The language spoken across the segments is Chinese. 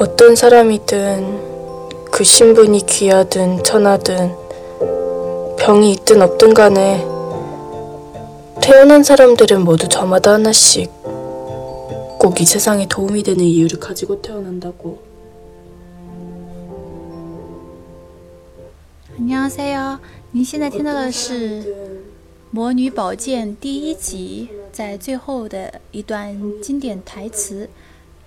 어떤 사람이든 그 신분이 귀하든 천하든 병이 있든 없든 간에 태어난 사람들은 모두 저마다 하나씩 꼭 이 세상에 도움이 되는 이유를 가지고 태어난다고. 안녕하세요. 您现在听到的是《魔女宝剑》第一集，在最后的一段经典台词，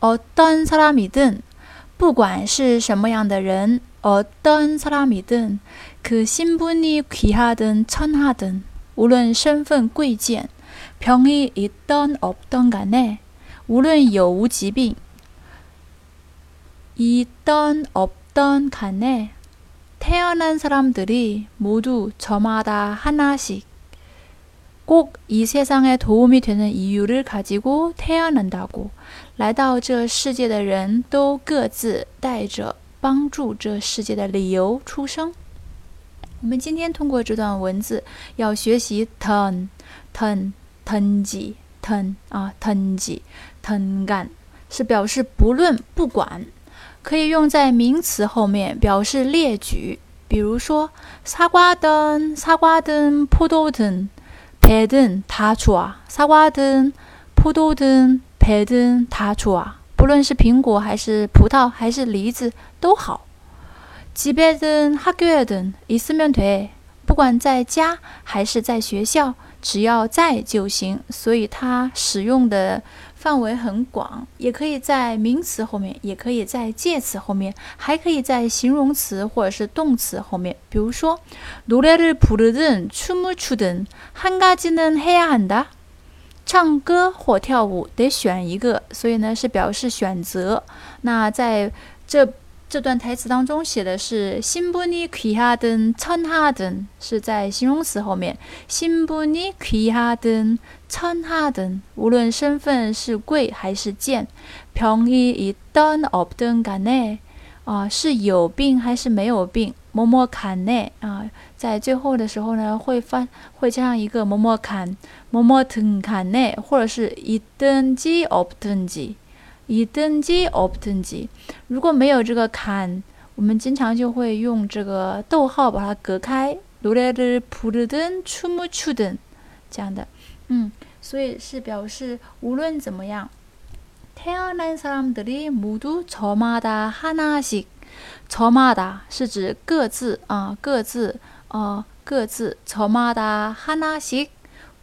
어떤사람이든不管是什么样的人，어떤사람이든그신분이귀하든천하든无论身份贵贱。병이있던없던간에无论有无疾病，있던없던간에태어난사람들이모두저마다하나씩 꼭이세상에도움이되는이유를가지고태어난다 고， 来到这世界的人都各自带着帮助这世界的理由出生。我们今天通过这段文字要学习 turn turn。腾지腾啊，腾지腾干是表示不论不管，可以用在名词后面表示列举。比如说，사과든사과든포도든 배든다좋 아， 사과든포도든배든다좋 아， 不论是苹果还是葡萄还是梨子都好。집에든학교에든있으면 돼， 不管在家还是在学校。只要在就行，所以它使用的 范围很广，也可以在名词后面，也可以在介词后面，还可以在形容词或者是动词后面。比如说，노래를부르든춤을추든한가지는해야한 다。 唱歌或跳舞得选一个，所以呢是表示选择。那在这。 这段台词当中写的是“신분이귀하든천하든”，是在形容词后面。“신분이귀하든천하든”，无论身份是贵还是贱。“병이있던없던간에”，啊，是有病还是没有病。“뭐뭐간에”，啊，在最后的时候呢，会翻会加上一个“뭐뭐 간”，“뭐뭐등간에”，或者是“있든지없든지”。 以登基，op 登基。如果没有这个坎，我们经常就会用这个逗号把它隔开。노래를부르든춤을추든这样的，嗯，所以是表示无论怎么样。태어난사람들이모두저마다하나 씩， 저마다是指各自啊，各自啊，各自저마다하나 씩。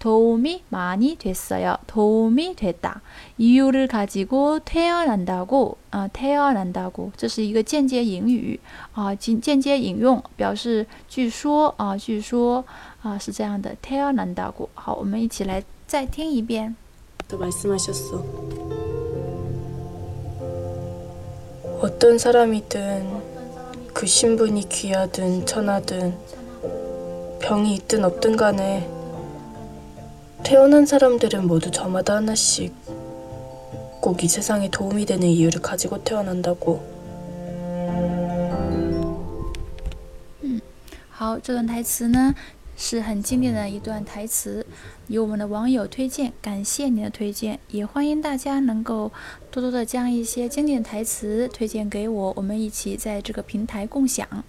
도움이많이됐어 요。 도움이됐 다。 이유를가지고태어난다 고。 啊，태어난다 고。 这是一个间接引语啊，间间接引用，表示据说啊，据说啊是这样的。태어난다 고。 好，我们一起来再听一遍。또말씀하셨어 어떤 사람이든 그 신분이 귀하든 천하든 병이 있든 없든 간에 태어난 사람들은 모두 저마다 하나씩 꼭 이 세상에 도움이 되는 이유를 가지고 태어난다고. 好，这段台词呢是很经典的一段台词，由我们的网友推荐，感谢您的推荐，也欢迎大家能够多多的将一些经典台词推荐给我，我们一起在这个平台共享。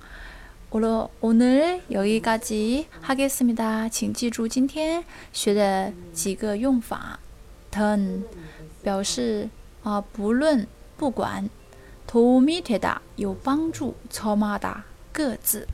오늘오늘여기까지하겠습니 다， 请记住今天学的几个用法。turn 表示啊，不论不管。 도움이 되다, 有帮助, 저마다, 各自.